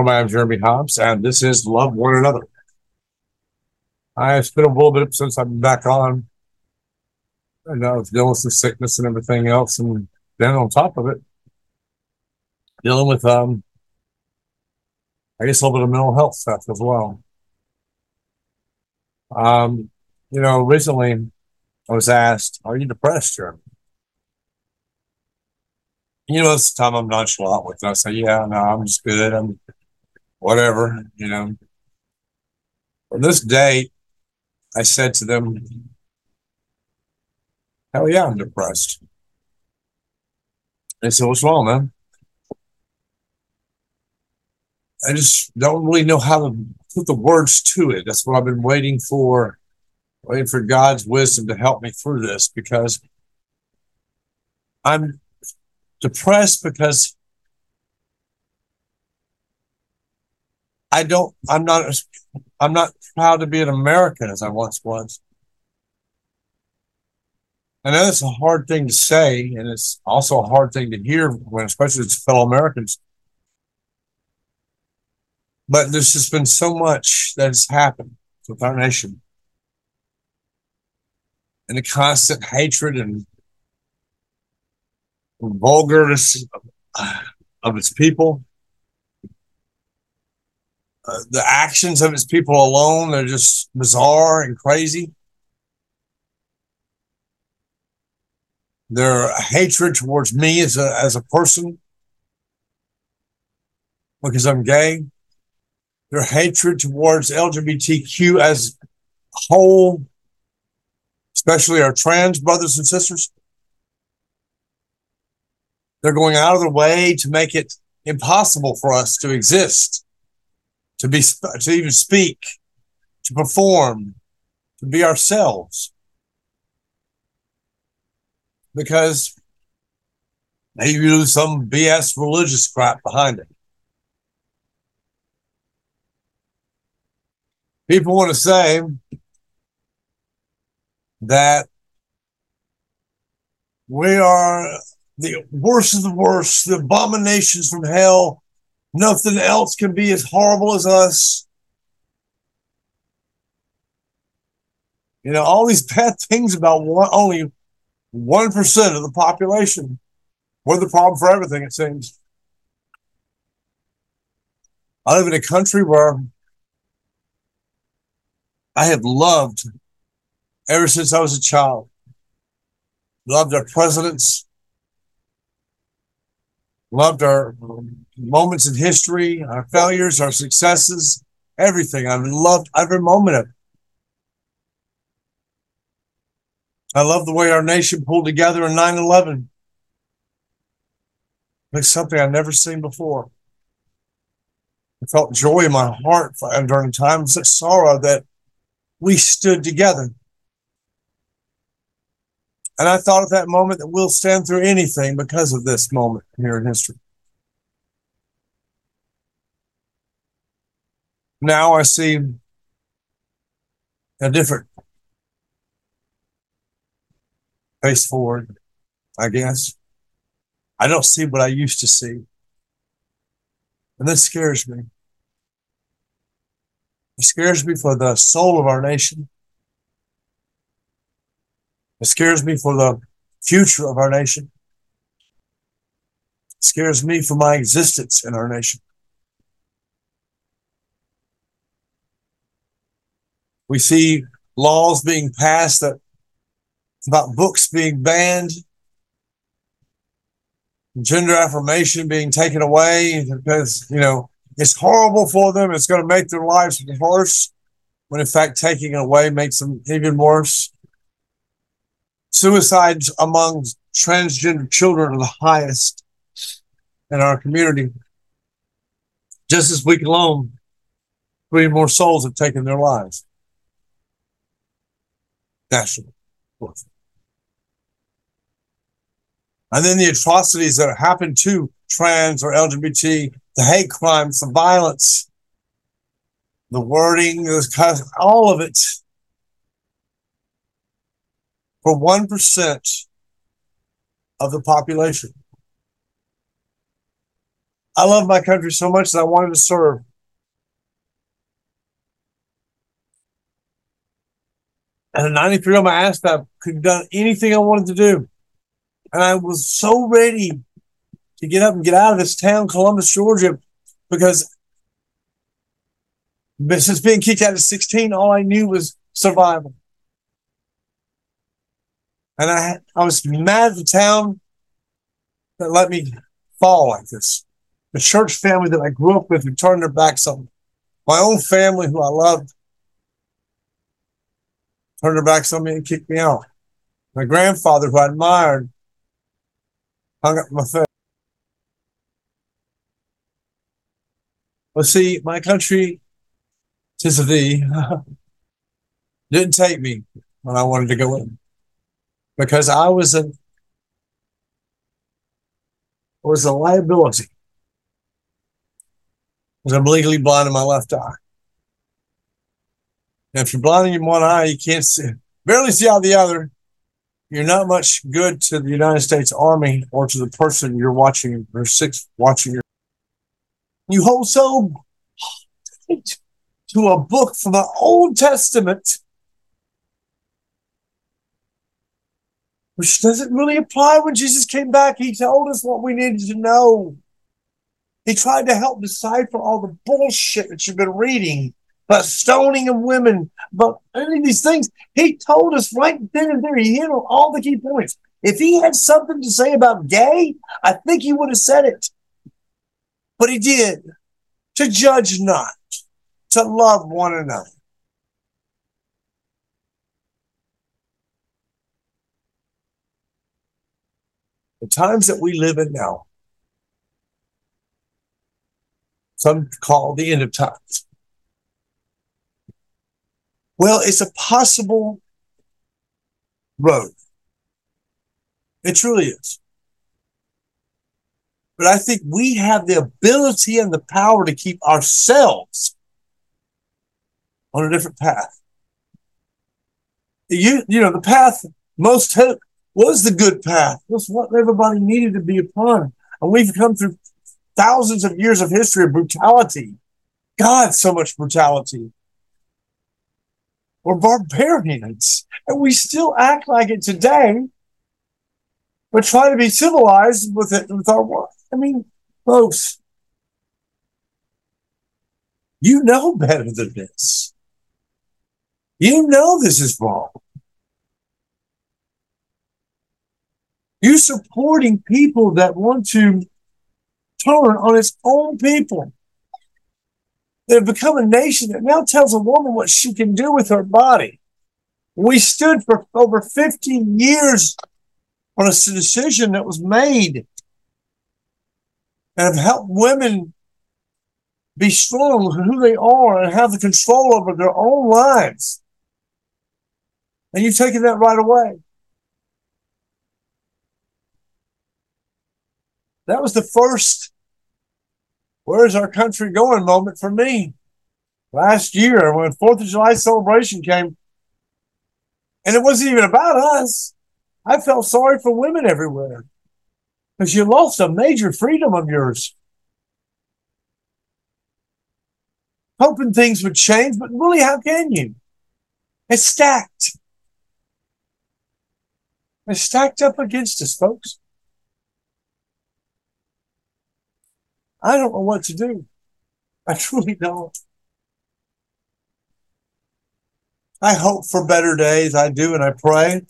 gentlemen, I'm Jeremy Hobbs, and this is Love One Another. It's been a little bit since I've been back on. And I was dealing with some sickness and everything else, and then on top of it, dealing with um, I guess a little bit of mental health stuff as well. Um, you know, recently I was asked, "Are you depressed, Jeremy?" You know, this time I'm nonchalant with it. I say, "Yeah, no, I'm just good. I'm whatever." You know. On this date, I said to them, "Hell yeah, I'm depressed." They said, "What's wrong, man?" I just don't really know how to put the words to it. That's what I've been waiting for, waiting for God's wisdom to help me through this because I'm depressed because I don't, I'm not, I'm not proud to be an American as I once was. I know it's a hard thing to say, and it's also a hard thing to hear when, especially as fellow Americans but there's just been so much that has happened with our nation. And the constant hatred and vulgarness of its people. The actions of its people alone, they're just bizarre and crazy. Their hatred towards me as a, as a person because I'm gay their hatred towards LGBTQ as whole, especially our trans brothers and sisters. They're going out of their way to make it impossible for us to exist, to be, to even speak, to perform, to be ourselves. Because they use some BS religious crap behind it. people want to say that we are the worst of the worst, the abominations from hell. Nothing else can be as horrible as us. You know, all these bad things about one, only 1% of the population. We're the problem for everything, it seems. I live in a country where I have loved ever since I was a child. Loved our presidents, loved our moments in history, our failures, our successes, everything. I've loved every moment of it. I love the way our nation pulled together in 9 11. It's something I've never seen before. I felt joy in my heart during times of sorrow that we stood together. And I thought at that moment that we'll stand through anything because of this moment here in history. Now I see a different face forward, I guess. I don't see what I used to see. And this scares me. It scares me for the soul of our nation. It scares me for the future of our nation. It scares me for my existence in our nation. We see laws being passed that about books being banned, gender affirmation being taken away because, you know, it's horrible for them. It's going to make their lives worse when, in fact, taking it away makes them even worse. Suicides among transgender children are the highest in our community. Just this week alone, three more souls have taken their lives. National, And then the atrocities that happen to trans or LGBT the hate crimes, the violence, the wording, all of it for 1% of the population. I love my country so much that I wanted to serve. And at 93 on my ass, I could have done anything I wanted to do. And I was so ready to get up and get out of this town, Columbus, Georgia, because since being kicked out at 16, all I knew was survival. And I, I was mad at the town that let me fall like this. The church family that I grew up with who turned their backs on me. My own family who I loved turned their backs on me and kicked me out. My grandfather who I admired hung up my face. Well, see, my country, tis of thee, didn't take me when I wanted to go in because I was a was a liability. Because I'm legally blind in my left eye. If you're blind in one eye, you can't see, barely see out the other. You're not much good to the United States Army or to the person you're watching or six watching your. You hold so to a book from the Old Testament, which doesn't really apply when Jesus came back. He told us what we needed to know. He tried to help decipher all the bullshit that you've been reading about stoning of women, about any of these things. He told us right then and there. He hit on all the key points. If he had something to say about gay, I think he would have said it. But he did. To judge not, to love one another. The times that we live in now, some call the end of times. Well, it's a possible road. It truly is. But I think we have the ability and the power to keep ourselves on a different path. You, you know, the path most took was the good path. Was what everybody needed to be upon. And we've come through thousands of years of history of brutality. God, so much brutality. We're barbarians, and we still act like it today, but try to be civilized with it with our. work. I mean, folks, you know better than this. You know this is wrong. You're supporting people that want to turn on its own people that have become a nation that now tells a woman what she can do with her body. We stood for over 15 years on a decision that was made and have helped women be strong who they are and have the control over their own lives. And you've taken that right away. That was the first where's our country going moment for me. Last year, when Fourth of July celebration came, and it wasn't even about us, I felt sorry for women everywhere because you lost a major freedom of yours. Hoping things would change, but really, how can you? It's stacked. It's stacked up against us, folks. I don't know what to do. I truly don't. I hope for better days. I do, and I pray.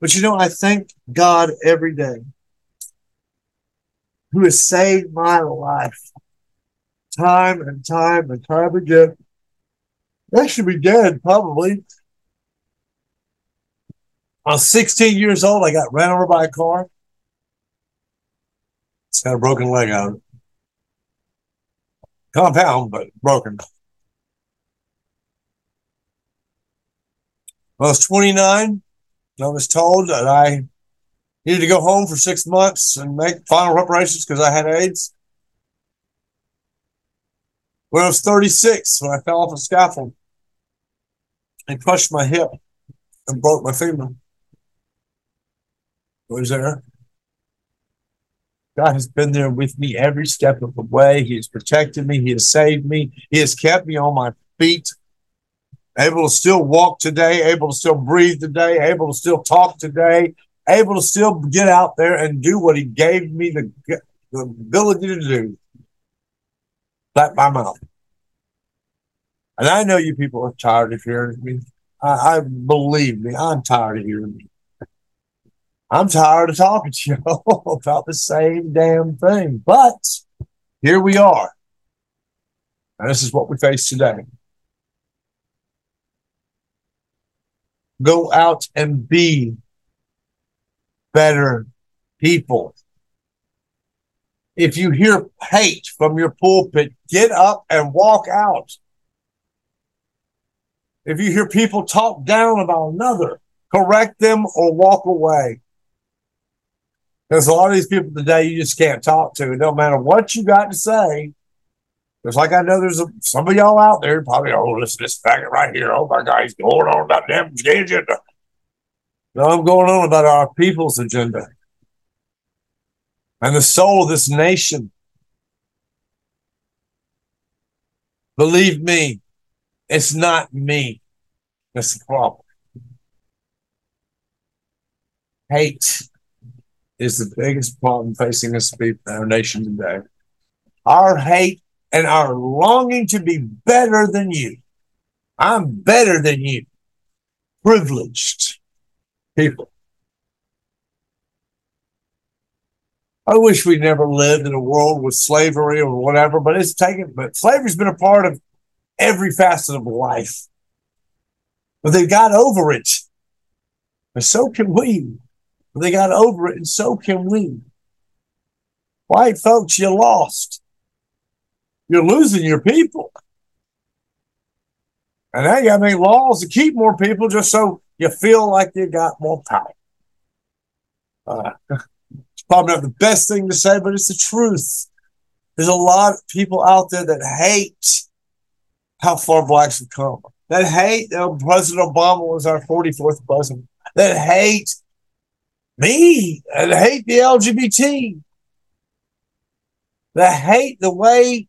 But you know, I thank God every day who has saved my life time and time and time again. I should be dead, probably. I was 16 years old. I got ran over by a car. It's got a broken leg out. Compound, but broken. I was 29. I was told that I needed to go home for six months and make final preparations because I had AIDS. When I was 36, when I fell off a scaffold and crushed my hip and broke my femur, was there. God has been there with me every step of the way. He has protected me. He has saved me. He has kept me on my feet, able to still walk today, able to still breathe today, able to still talk today, able to still get out there and do what He gave me the, the ability to do. Clap my mouth. And I know you people are tired of hearing me. I, I believe me, I'm tired of hearing me. I'm tired of talking to you about the same damn thing. But here we are. And this is what we face today. Go out and be better people. If you hear hate from your pulpit, get up and walk out. If you hear people talk down about another, correct them or walk away. There's a lot of these people today you just can't talk to. It don't matter what you got to say. It's like I know there's a, some of y'all out there probably, oh, listen to this faggot right here. Oh my God, he's going on about damn agenda. No, I'm going on about our people's agenda and the soul of this nation. Believe me, it's not me. That's the problem. Hate is the biggest problem facing us our nation today. Our hate and our longing to be better than you. I'm better than you. Privileged people. I wish we never lived in a world with slavery or whatever, but it's taken, but slavery's been a part of every facet of life. But they got over it. And so can we. They got over it, and so can we. White folks, you lost. You're losing your people. And now you got to make laws to keep more people just so you feel like you got more power. Uh, it's probably not the best thing to say, but it's the truth. There's a lot of people out there that hate how far blacks have come, that hate that President Obama was our 44th president, that hate me and hate the LGBT. That hate the way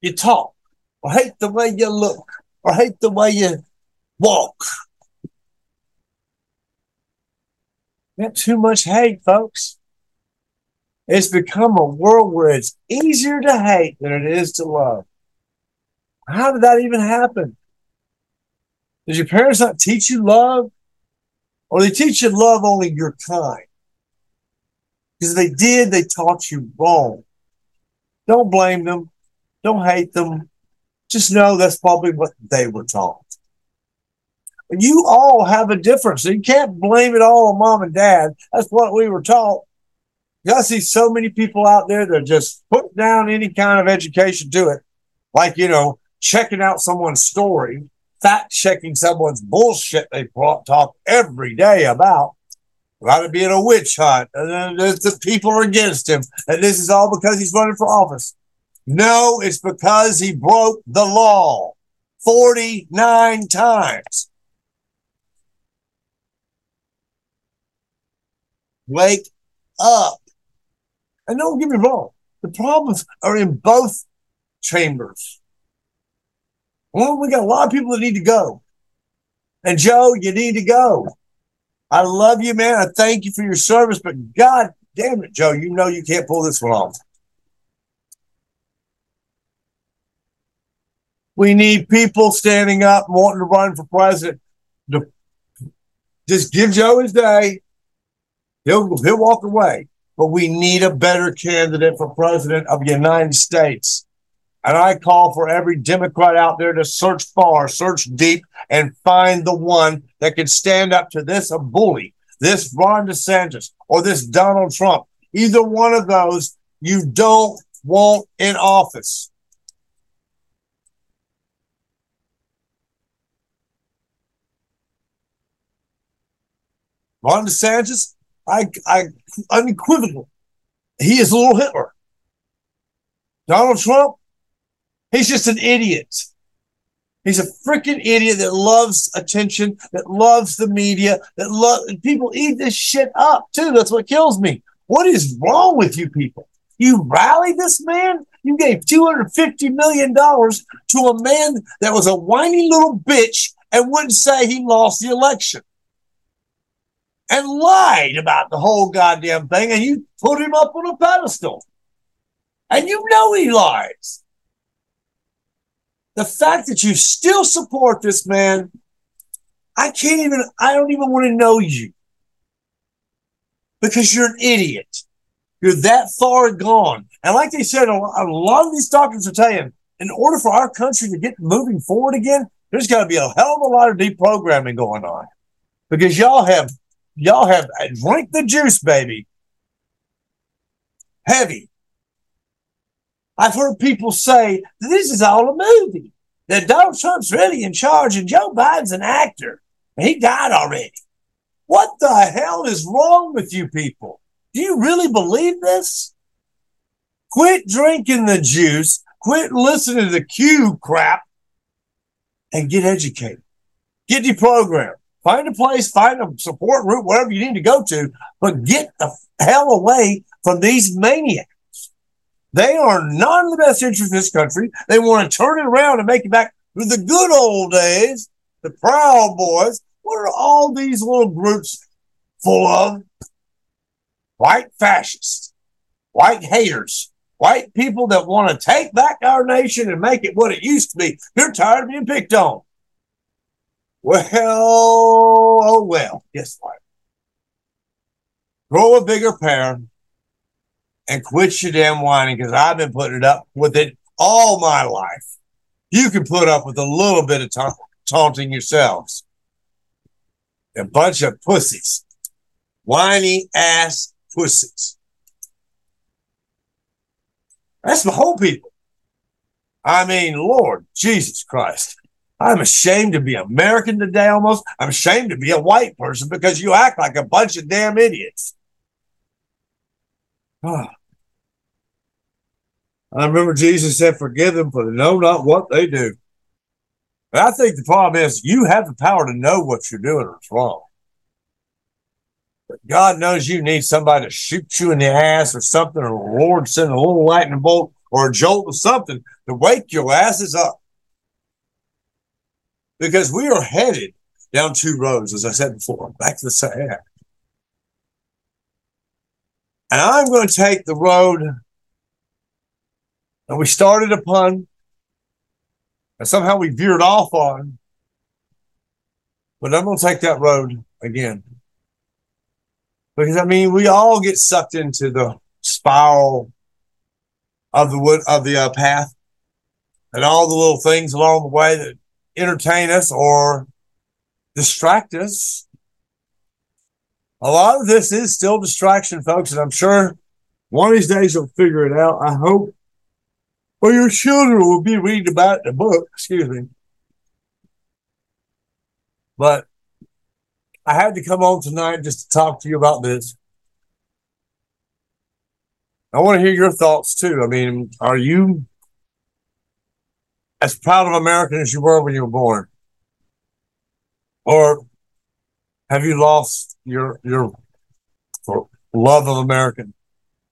you talk, or hate the way you look, or hate the way you walk. Got too much hate, folks. It's become a world where it's easier to hate than it is to love. How did that even happen? Did your parents not teach you love? Or they teach you love only your kind. Because they did, they taught you wrong. Don't blame them. Don't hate them. Just know that's probably what they were taught. You all have a difference. You can't blame it all on mom and dad. That's what we were taught. I see so many people out there that just put down any kind of education to it. Like, you know, checking out someone's story fact checking someone's bullshit they talk every day about. About it being a witch hunt, and the people are against him, and this is all because he's running for office. No, it's because he broke the law 49 times. Wake up. And don't get me wrong, the problems are in both chambers. Well, we got a lot of people that need to go. And Joe, you need to go. I love you, man. I thank you for your service, but God damn it, Joe, you know you can't pull this one off. We need people standing up wanting to run for president. Just give Joe his day. He'll he'll walk away. But we need a better candidate for president of the United States. And I call for every Democrat out there to search far, search deep, and find the one that can stand up to this bully, this Ron DeSantis, or this Donald Trump. Either one of those you don't want in office. Ron DeSantis, I, I unequivocal, he is a little Hitler. Donald Trump, He's just an idiot. He's a freaking idiot that loves attention, that loves the media, that love people eat this shit up too. That's what kills me. What is wrong with you people? You rallied this man? You gave $250 million to a man that was a whiny little bitch and wouldn't say he lost the election and lied about the whole goddamn thing, and you put him up on a pedestal. And you know he lies. The fact that you still support this man, I can't even, I don't even want to know you because you're an idiot. You're that far gone. And like they said, a lot of these doctors are telling, in order for our country to get moving forward again, there's got to be a hell of a lot of deprogramming going on because y'all have y'all have drink the juice, baby. Heavy. I've heard people say this is all a movie. That Donald Trump's really in charge and Joe Biden's an actor. He died already. What the hell is wrong with you people? Do you really believe this? Quit drinking the juice. Quit listening to the Q crap and get educated. Get deprogrammed. Find a place, find a support group, wherever you need to go to, but get the hell away from these maniacs. They are not in the best interest of this country. They want to turn it around and make it back to the good old days, the Proud Boys. What are all these little groups full of? White fascists, white haters, white people that want to take back our nation and make it what it used to be. They're tired of being picked on. Well, oh well, guess what? Grow a bigger pair and quit your damn whining because I've been putting it up with it all my life. You can put up with a little bit of ta- taunting yourselves. A bunch of pussies, whiny ass pussies. That's the whole people. I mean, Lord Jesus Christ. I'm ashamed to be American today almost. I'm ashamed to be a white person because you act like a bunch of damn idiots. Ah. I remember Jesus said, Forgive them, for they know not what they do. But I think the problem is you have the power to know what you're doing or it's wrong. But God knows you need somebody to shoot you in the ass or something, or the Lord send a little lightning bolt or a jolt or something to wake your asses up because we are headed down two roads, as I said before, back to the Sahara. And I'm going to take the road that we started upon and somehow we veered off on. But I'm going to take that road again. Because I mean, we all get sucked into the spiral of the wood of the uh, path and all the little things along the way that entertain us or distract us. A lot of this is still distraction, folks, and I'm sure one of these days you'll figure it out. I hope. Or your children will be reading about the book, excuse me. But I had to come on tonight just to talk to you about this. I want to hear your thoughts too. I mean, are you as proud of American as you were when you were born? Or have you lost your your love of American?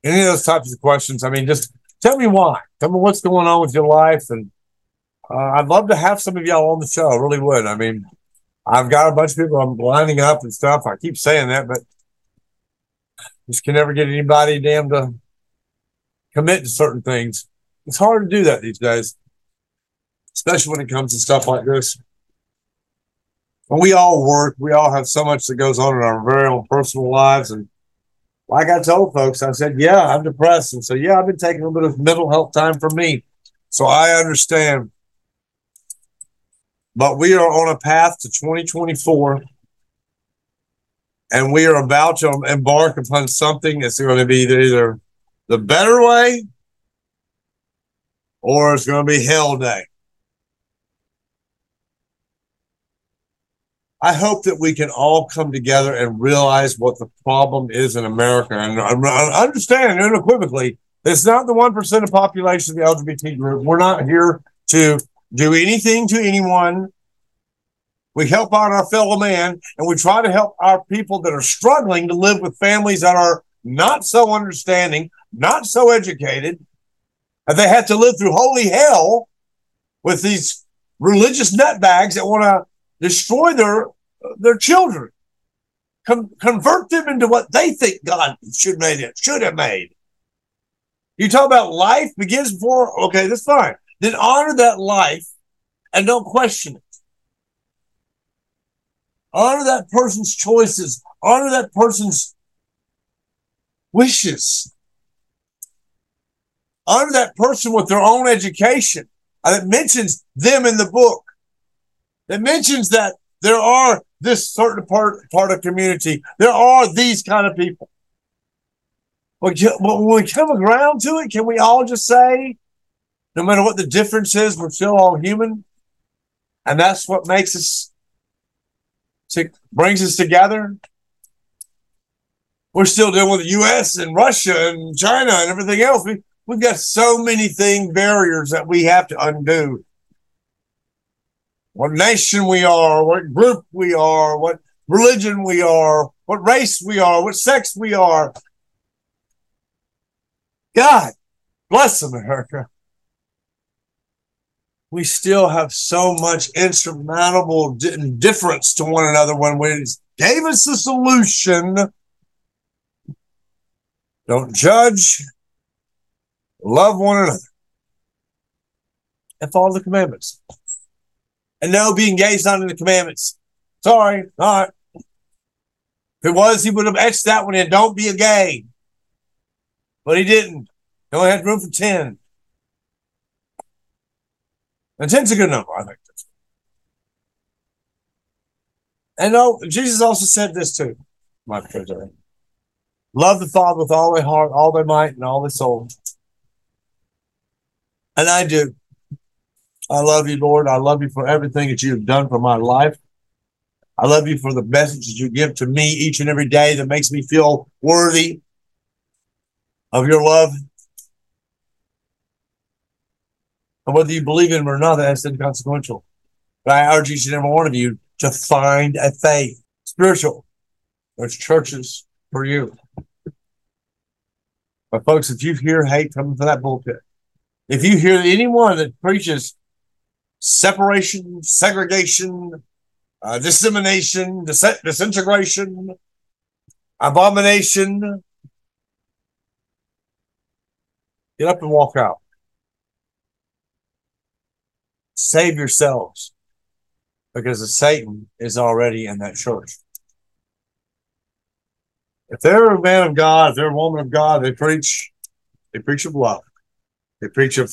Any of those types of questions. I mean, just tell me why. Tell me what's going on with your life, and uh, I'd love to have some of y'all on the show. I really would. I mean, I've got a bunch of people I'm lining up and stuff. I keep saying that, but just can never get anybody damn to commit to certain things. It's hard to do that these days especially when it comes to stuff like this. And we all work, we all have so much that goes on in our very own personal lives. And like I told folks, I said, Yeah, I'm depressed. And so, yeah, I've been taking a little bit of mental health time for me. So I understand. But we are on a path to 2024 and we are about to embark upon something that's going to be either the better way or it's going to be hell day. I hope that we can all come together and realize what the problem is in America and understand unequivocally it's not the 1% of population of the LGBT group. We're not here to do anything to anyone. We help out our fellow man and we try to help our people that are struggling to live with families that are not so understanding, not so educated, and they have to live through holy hell with these religious nutbags that want to destroy their their children, Con- convert them into what they think God should made it should have made. You talk about life begins before okay, that's fine. Then honor that life and don't question it. Honor that person's choices. Honor that person's wishes. Honor that person with their own education. And it mentions them in the book. It mentions that there are this certain part, part of community. There are these kind of people. But when we come around to it, can we all just say, no matter what the difference is, we're still all human? And that's what makes us, brings us together. We're still dealing with the US and Russia and China and everything else. We, we've got so many thing barriers that we have to undo. What nation we are, what group we are, what religion we are, what race we are, what sex we are. God bless America we still have so much insurmountable indifference to one another when we gave us the solution. Don't judge, love one another, and follow the commandments. And no, be engaged not in the commandments. Sorry, All right. If it was, he would have etched that one in. Don't be a gay. But he didn't. He only had room for 10. And 10's a good number, I think. And no, Jesus also said this too, my friends. Love the Father with all their heart, all their might, and all their soul. And I do. I love you, Lord. I love you for everything that you have done for my life. I love you for the message that you give to me each and every day that makes me feel worthy of your love And whether you believe in him or not, that's inconsequential. But I urge each and every one of you to find a faith, spiritual. There's churches for you. But folks, if you hear hate coming from that pulpit, if you hear anyone that preaches separation, segregation, uh, dissemination, dis- disintegration, abomination, get up and walk out. Save yourselves because Satan is already in that church. If they're a man of God, if they're a woman of God, they preach, they preach of love. They preach of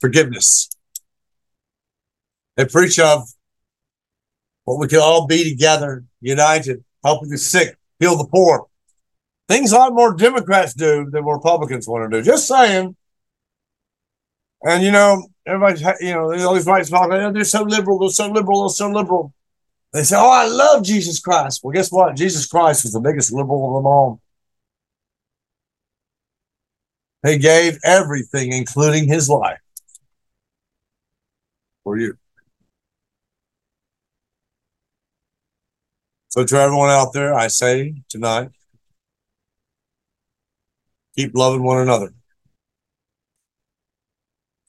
forgiveness. They preach of what we can all be together, united, helping the sick, heal the poor. Things a lot more Democrats do than Republicans want to do. Just saying. And you know, everybody's, you know, all these whites talking, oh, they're so liberal, they're so liberal, they're so liberal. They say, oh, I love Jesus Christ. Well, guess what? Jesus Christ was the biggest liberal of them all. He gave everything, including his life, for you. So, to everyone out there, I say tonight, keep loving one another.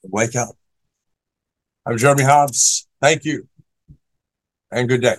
Wake up. I'm Jeremy Hobbs. Thank you and good day.